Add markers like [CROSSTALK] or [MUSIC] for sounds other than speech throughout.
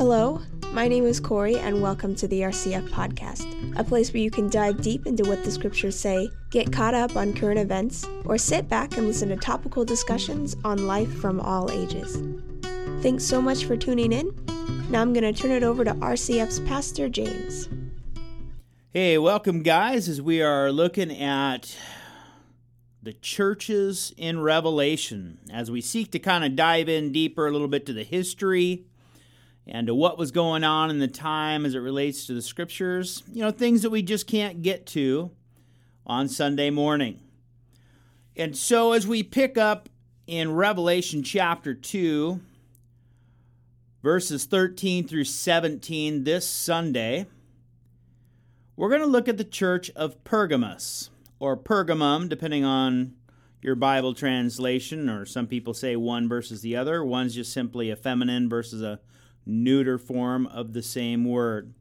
Hello, my name is Corey, and welcome to the RCF Podcast, a place where you can dive deep into what the scriptures say, get caught up on current events, or sit back and listen to topical discussions on life from all ages. Thanks so much for tuning in. Now I'm going to turn it over to RCF's Pastor James. Hey, welcome, guys, as we are looking at the churches in Revelation as we seek to kind of dive in deeper a little bit to the history and to what was going on in the time as it relates to the scriptures. You know, things that we just can't get to on Sunday morning. And so as we pick up in Revelation chapter 2, verses 13 through 17 this Sunday, we're going to look at the church of Pergamos, or Pergamum, depending on your Bible translation, or some people say one versus the other. One's just simply a feminine versus a neuter form of the same word.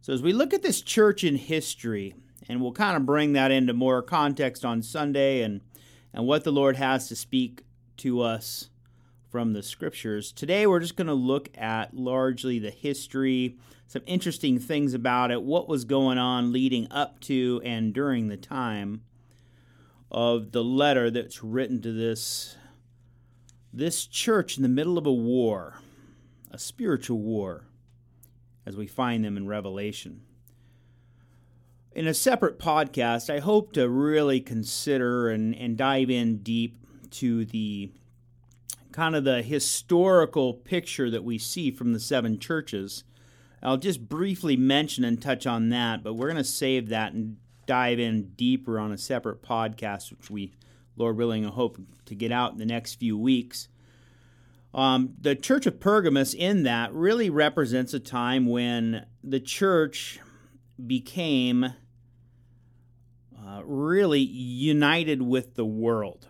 So, as we look at this church in history, and we'll kind of bring that into more context on Sunday and, and what the Lord has to speak to us from the scriptures. Today, we're just going to look at largely the history, some interesting things about it, what was going on leading up to and during the time of the letter that's written to this this church in the middle of a war a spiritual war as we find them in Revelation. In a separate podcast, I hope to really consider and, and dive in deep to the kind of the historical picture that we see from the seven churches. I'll just briefly mention and touch on that, but we're going to save that and dive in deeper on a separate podcast, which we, Lord willing, hope to get out in the next few weeks. Um, the Church of Pergamos, in that, really represents a time when the church became uh, really united with the world.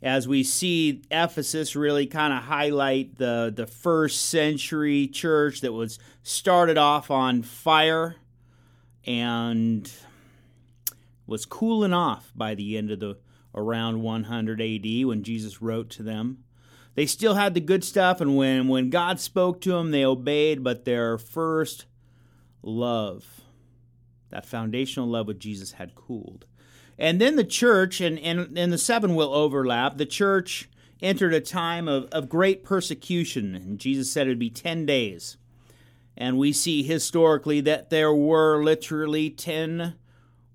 As we see Ephesus really kind of highlight the, the first century church that was started off on fire and was cooling off by the end of the around 100 AD when Jesus wrote to them they still had the good stuff, and when, when God spoke to them, they obeyed, but their first love, that foundational love with Jesus, had cooled. And then the church, and, and, and the seven will overlap, the church entered a time of, of great persecution, and Jesus said it would be 10 days. And we see historically that there were literally 10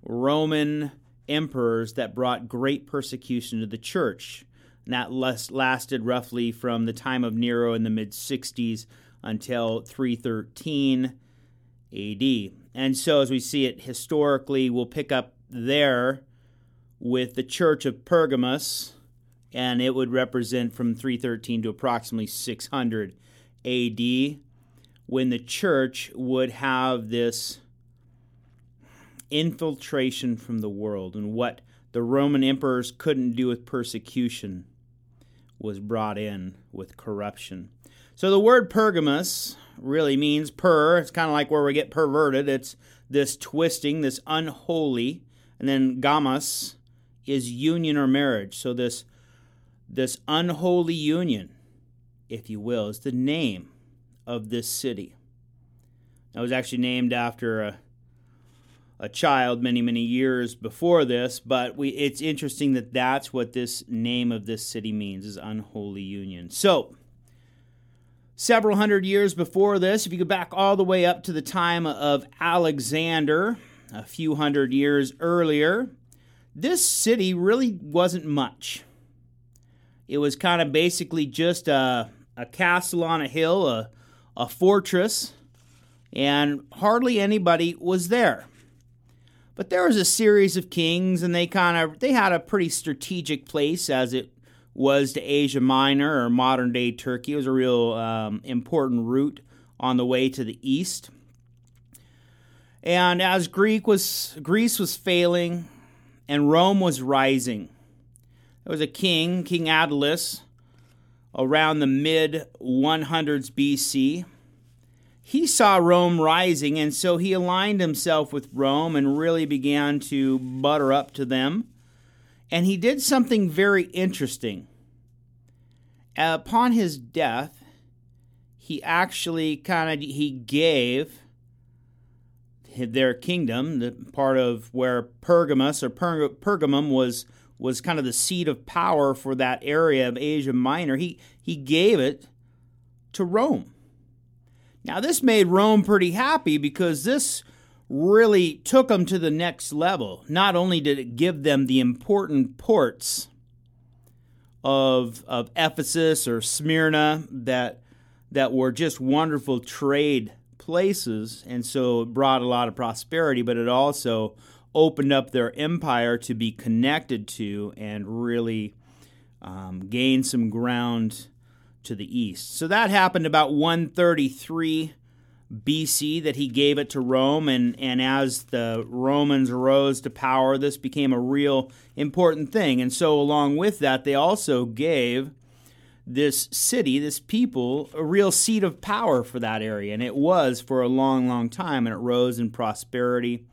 Roman emperors that brought great persecution to the church. And that lasted roughly from the time of Nero in the mid 60s until 313 AD. And so, as we see it historically, we'll pick up there with the Church of Pergamos, and it would represent from 313 to approximately 600 AD, when the church would have this infiltration from the world and what the Roman emperors couldn't do with persecution was brought in with corruption. So the word Pergamus really means per. It's kind of like where we get perverted. It's this twisting, this unholy. And then gamos is union or marriage. So this this unholy union, if you will, is the name of this city. It was actually named after a a child many many years before this but we it's interesting that that's what this name of this city means is unholy union. So several hundred years before this if you go back all the way up to the time of Alexander a few hundred years earlier this city really wasn't much. It was kind of basically just a, a castle on a hill a, a fortress and hardly anybody was there but there was a series of kings, and they kind of they had a pretty strategic place as it was to Asia Minor or modern day Turkey. It was a real um, important route on the way to the east. And as Greek was Greece was failing, and Rome was rising, there was a king, King Attalus, around the mid 100s BC he saw Rome rising, and so he aligned himself with Rome and really began to butter up to them. And he did something very interesting. Upon his death, he actually kind of he gave their kingdom, the part of where Pergamus or per- Pergamum was was kind of the seat of power for that area of Asia Minor. He he gave it to Rome. Now this made Rome pretty happy because this really took them to the next level. Not only did it give them the important ports of of Ephesus or Smyrna that that were just wonderful trade places, and so it brought a lot of prosperity, but it also opened up their empire to be connected to and really um, gain some ground to the east. So that happened about 133 BC that he gave it to Rome, and, and as the Romans rose to power, this became a real important thing. And so, along with that, they also gave this city, this people, a real seat of power for that area. And it was for a long, long time, and it rose in prosperity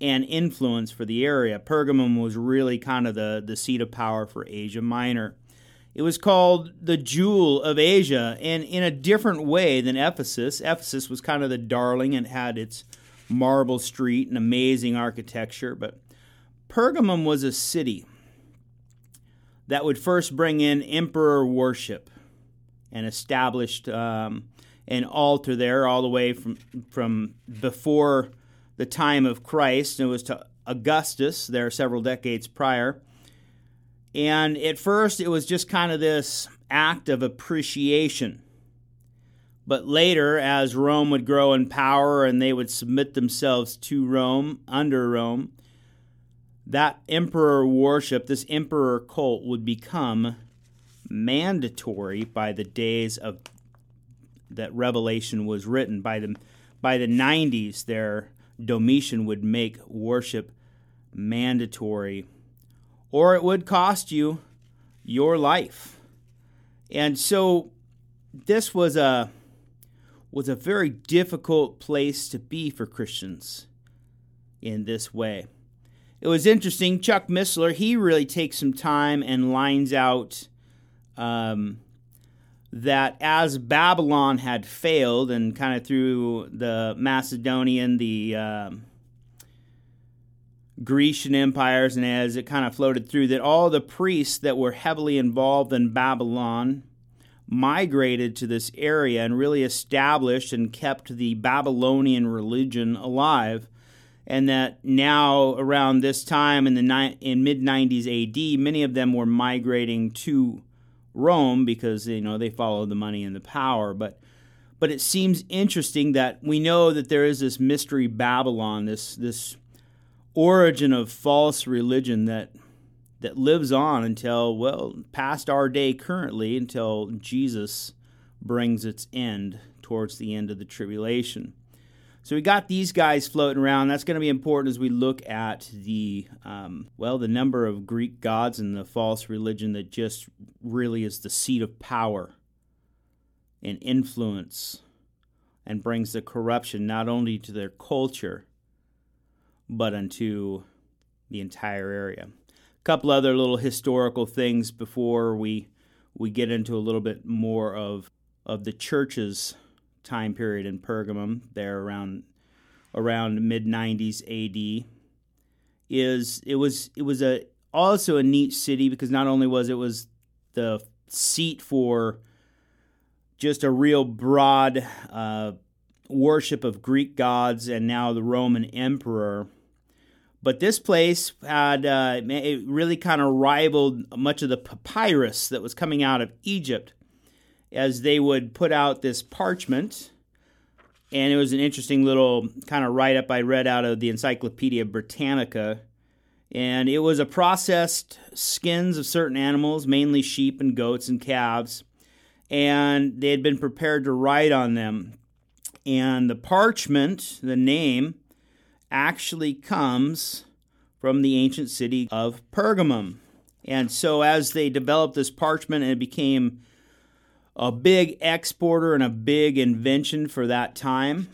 and influence for the area. Pergamum was really kind of the, the seat of power for Asia Minor. It was called the jewel of Asia, and in a different way than Ephesus. Ephesus was kind of the darling and had its marble street and amazing architecture, but Pergamum was a city that would first bring in emperor worship and established um, an altar there all the way from from before the time of Christ. And It was to Augustus there several decades prior. And at first, it was just kind of this act of appreciation. But later, as Rome would grow in power and they would submit themselves to Rome, under Rome, that emperor worship, this emperor cult, would become mandatory by the days of that Revelation was written. By the by the 90s, there Domitian would make worship mandatory, or it would cost you your life. And so, this was a was a very difficult place to be for Christians in this way it was interesting. Chuck Missler, he really takes some time and lines out um, that as Babylon had failed and kind of through the Macedonian, the um, Grecian empires, and as it kind of floated through, that all the priests that were heavily involved in Babylon migrated to this area and really established and kept the Babylonian religion alive and that now around this time in the ni- in mid 90s AD, many of them were migrating to Rome because you know they followed the money and the power. But but it seems interesting that we know that there is this mystery Babylon, this this origin of false religion that that lives on until well past our day currently until Jesus brings its end towards the end of the tribulation. So we got these guys floating around. That's going to be important as we look at the um, well, the number of Greek gods and the false religion that just really is the seat of power and influence, and brings the corruption not only to their culture but unto the entire area. A couple other little historical things before we we get into a little bit more of of the churches time period in Pergamum, there around around mid 90s AD, is it was it was a also a neat city because not only was it was the seat for just a real broad uh, worship of Greek gods and now the Roman emperor. But this place had uh, it really kind of rivaled much of the papyrus that was coming out of Egypt as they would put out this parchment. And it was an interesting little kind of write up I read out of the Encyclopedia Britannica. And it was a processed skins of certain animals, mainly sheep and goats and calves. And they had been prepared to write on them. And the parchment, the name, actually comes from the ancient city of Pergamum. And so, as they developed this parchment and it became a big exporter and a big invention for that time.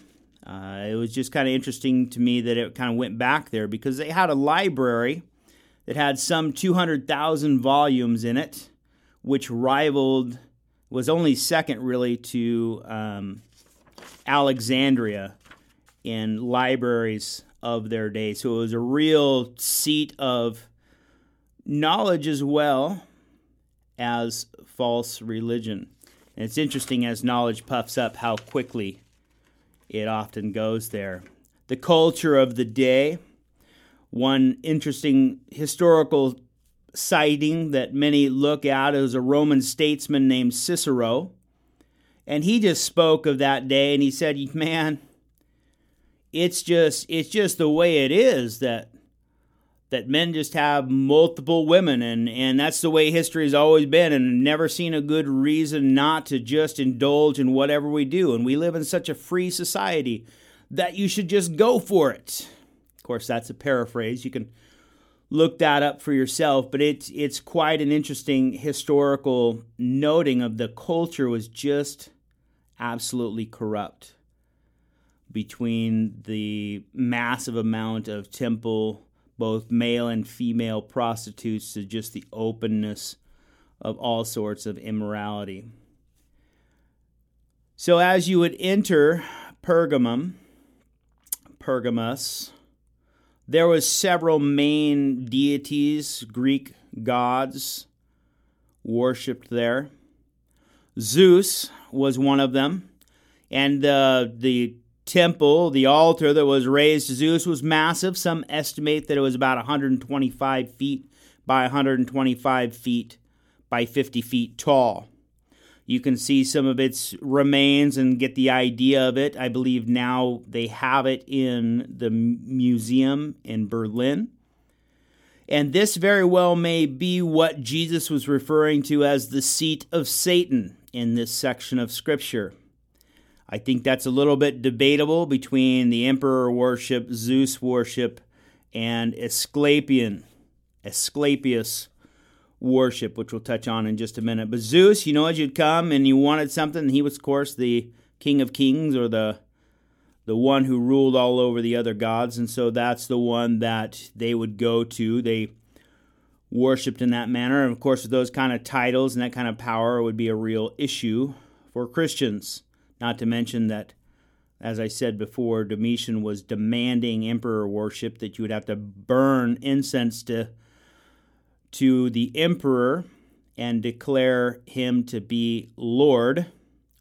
Uh, it was just kind of interesting to me that it kind of went back there because they had a library that had some 200,000 volumes in it, which rivaled was only second, really, to um, Alexandria in libraries of their day. So it was a real seat of knowledge as well as false religion. And it's interesting as knowledge puffs up how quickly it often goes there. The culture of the day, one interesting historical citing that many look at is a Roman statesman named Cicero. And he just spoke of that day and he said, Man, it's just it's just the way it is that that men just have multiple women and and that's the way history has always been and never seen a good reason not to just indulge in whatever we do. And we live in such a free society that you should just go for it. Of course that's a paraphrase. You can look that up for yourself but it's it's quite an interesting historical noting of the culture was just absolutely corrupt between the massive amount of temple, both male and female prostitutes, to just the openness of all sorts of immorality. So, as you would enter Pergamum, Pergamus, there was several main deities, Greek gods, worshipped there. Zeus was one of them, and uh, the temple, the altar that was raised to Zeus was massive. Some estimate that it was about 125 feet by 125 feet by 50 feet tall. You can see some of its remains and get the idea of it. I believe now they have it in the museum in Berlin. And this very well may be what Jesus was referring to as the seat of Satan in this section of Scripture. I think that's a little bit debatable between the emperor worship, Zeus worship, and Asclepian, Asclepius worship, which we'll touch on in just a minute. But Zeus, you know, as you'd come and you wanted something, he was, of course, the king of kings or the the one who ruled all over the other gods, and so that's the one that they would go to. They worshipped in that manner, and of course, with those kind of titles and that kind of power, would be a real issue for Christians. Not to mention that, as I said before, Domitian was demanding emperor worship that you would have to burn incense to, to the emperor and declare him to be Lord,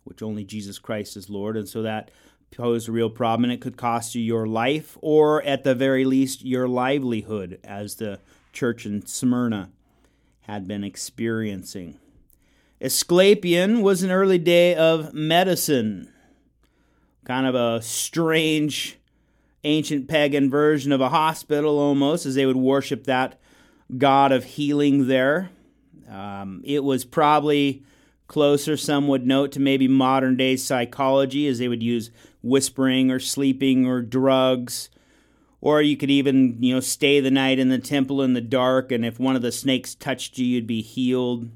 which only Jesus Christ is Lord. And so that posed a real problem, and it could cost you your life or, at the very least, your livelihood, as the church in Smyrna had been experiencing. Asclepion was an early day of medicine, kind of a strange ancient pagan version of a hospital almost, as they would worship that god of healing there. Um, it was probably closer, some would note, to maybe modern day psychology, as they would use whispering or sleeping or drugs. Or you could even, you know, stay the night in the temple in the dark, and if one of the snakes touched you, you'd be healed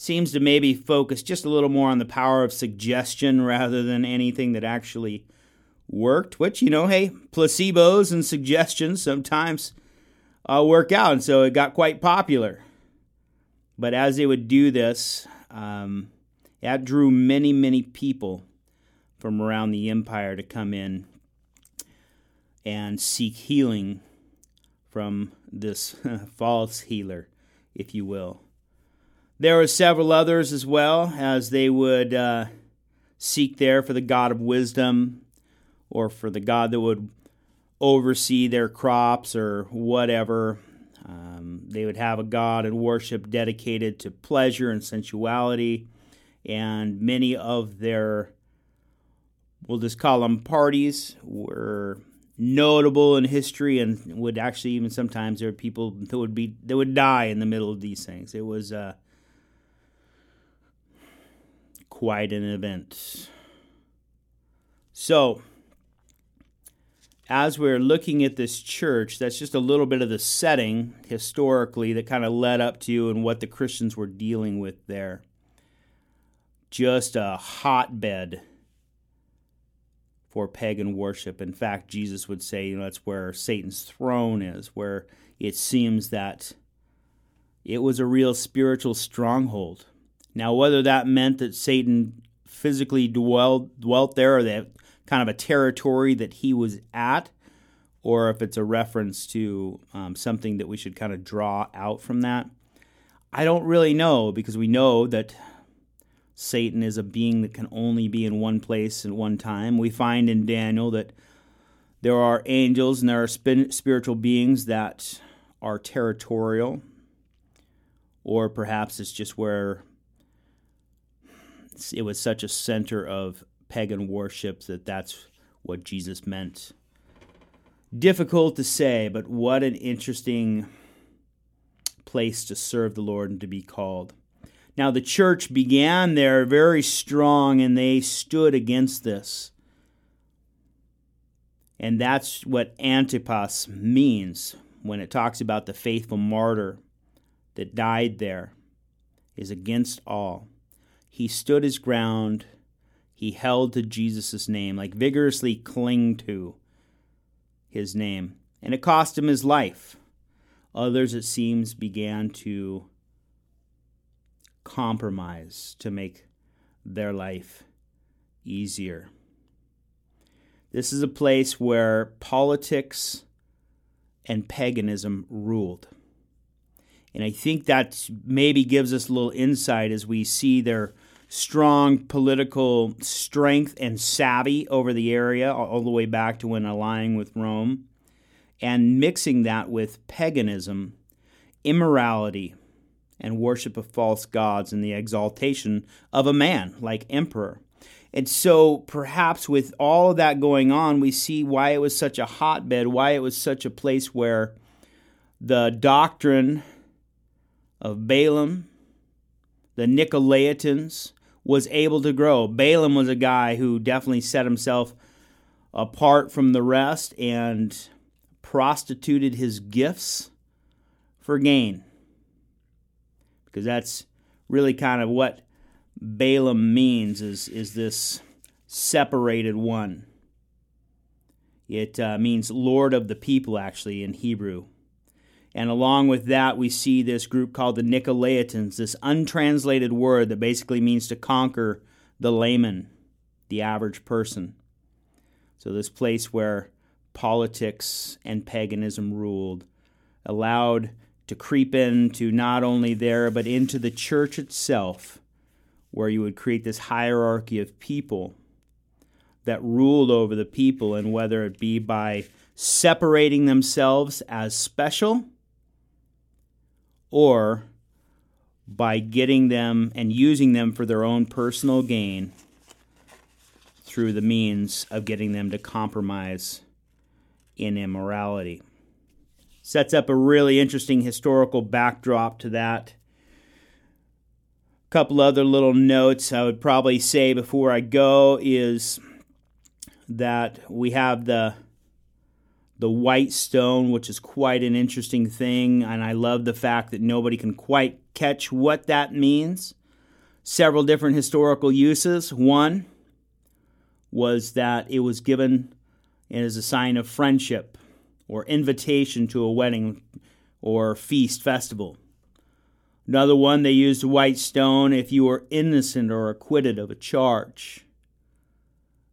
seems to maybe focus just a little more on the power of suggestion rather than anything that actually worked, which, you know, hey, placebos and suggestions sometimes uh, work out. And so it got quite popular. But as they would do this, um, that drew many, many people from around the empire to come in and seek healing from this [LAUGHS] false healer, if you will. There were several others as well, as they would uh, seek there for the God of wisdom or for the God that would oversee their crops or whatever. Um, they would have a God and worship dedicated to pleasure and sensuality, and many of their, we'll just call them parties, were notable in history and would actually even sometimes there were people that would be that would die in the middle of these things. It was uh, quite an event. So, as we're looking at this church, that's just a little bit of the setting historically that kind of led up to and what the Christians were dealing with there. Just a hotbed for pagan worship. In fact, Jesus would say, you know, that's where Satan's throne is, where it seems that it was a real spiritual stronghold Now, whether that meant that Satan physically dwelled, dwelt there or that kind of a territory that he was at, or if it's a reference to um, something that we should kind of draw out from that, I don't really know because we know that Satan is a being that can only be in one place at one time. We find in Daniel that there are angels and there are spiritual beings that are territorial, or perhaps it's just where it was such a center of pagan worship that that's what Jesus meant. Difficult to say, but what an interesting place to serve the Lord and to be called. Now, the church began there very strong and they stood against this. And that's what Antipas means when it talks about the faithful martyr that died there is against all. He stood his ground. He held to Jesus' name, like vigorously cling to his name. And it cost him his life. Others, it seems, began to compromise to make their life easier. This is a place where politics and paganism ruled. And I think that maybe gives us a little insight as we see their strong political strength and savvy over the area, all the way back to when allying with Rome, and mixing that with paganism, immorality, and worship of false gods and the exaltation of a man like emperor. And so, perhaps with all of that going on, we see why it was such a hotbed, why it was such a place where the doctrine of Balaam, the Nicolaitans, was able to grow. Balaam was a guy who definitely set himself apart from the rest and prostituted his gifts for gain. Because that's really kind of what Balaam means is, is this separated one. It uh, means Lord of the people, actually, in Hebrew. And along with that, we see this group called the Nicolaitans, this untranslated word that basically means to conquer the layman, the average person. So, this place where politics and paganism ruled, allowed to creep into not only there, but into the church itself, where you would create this hierarchy of people that ruled over the people, and whether it be by separating themselves as special or by getting them and using them for their own personal gain through the means of getting them to compromise in immorality. Sets up a really interesting historical backdrop to that. A couple other little notes I would probably say before I go is that we have the the white stone, which is quite an interesting thing, and I love the fact that nobody can quite catch what that means. Several different historical uses. One was that it was given as a sign of friendship or invitation to a wedding or feast festival. Another one, they used white stone if you were innocent or acquitted of a charge.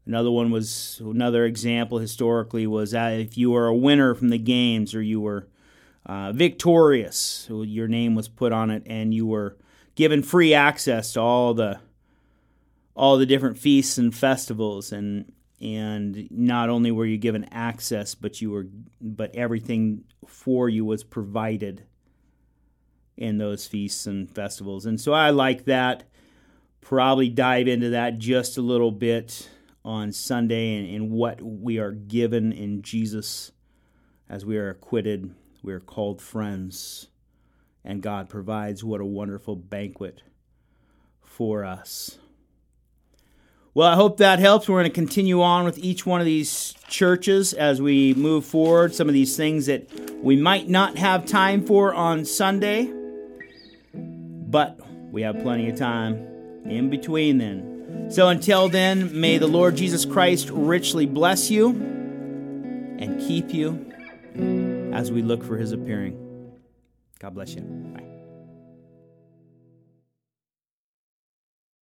Another one was another example historically was if you were a winner from the games or you were uh, victorious, your name was put on it, and you were given free access to all the all the different feasts and festivals, and and not only were you given access, but you were but everything for you was provided in those feasts and festivals, and so I like that. Probably dive into that just a little bit on Sunday and, and what we are given in Jesus as we are acquitted. We are called friends, and God provides what a wonderful banquet for us. Well, I hope that helps. We're going to continue on with each one of these churches as we move forward. Some of these things that we might not have time for on Sunday, but we have plenty of time in between then. So until then, may the Lord Jesus Christ richly bless you and keep you as we look for his appearing. God bless you. Bye.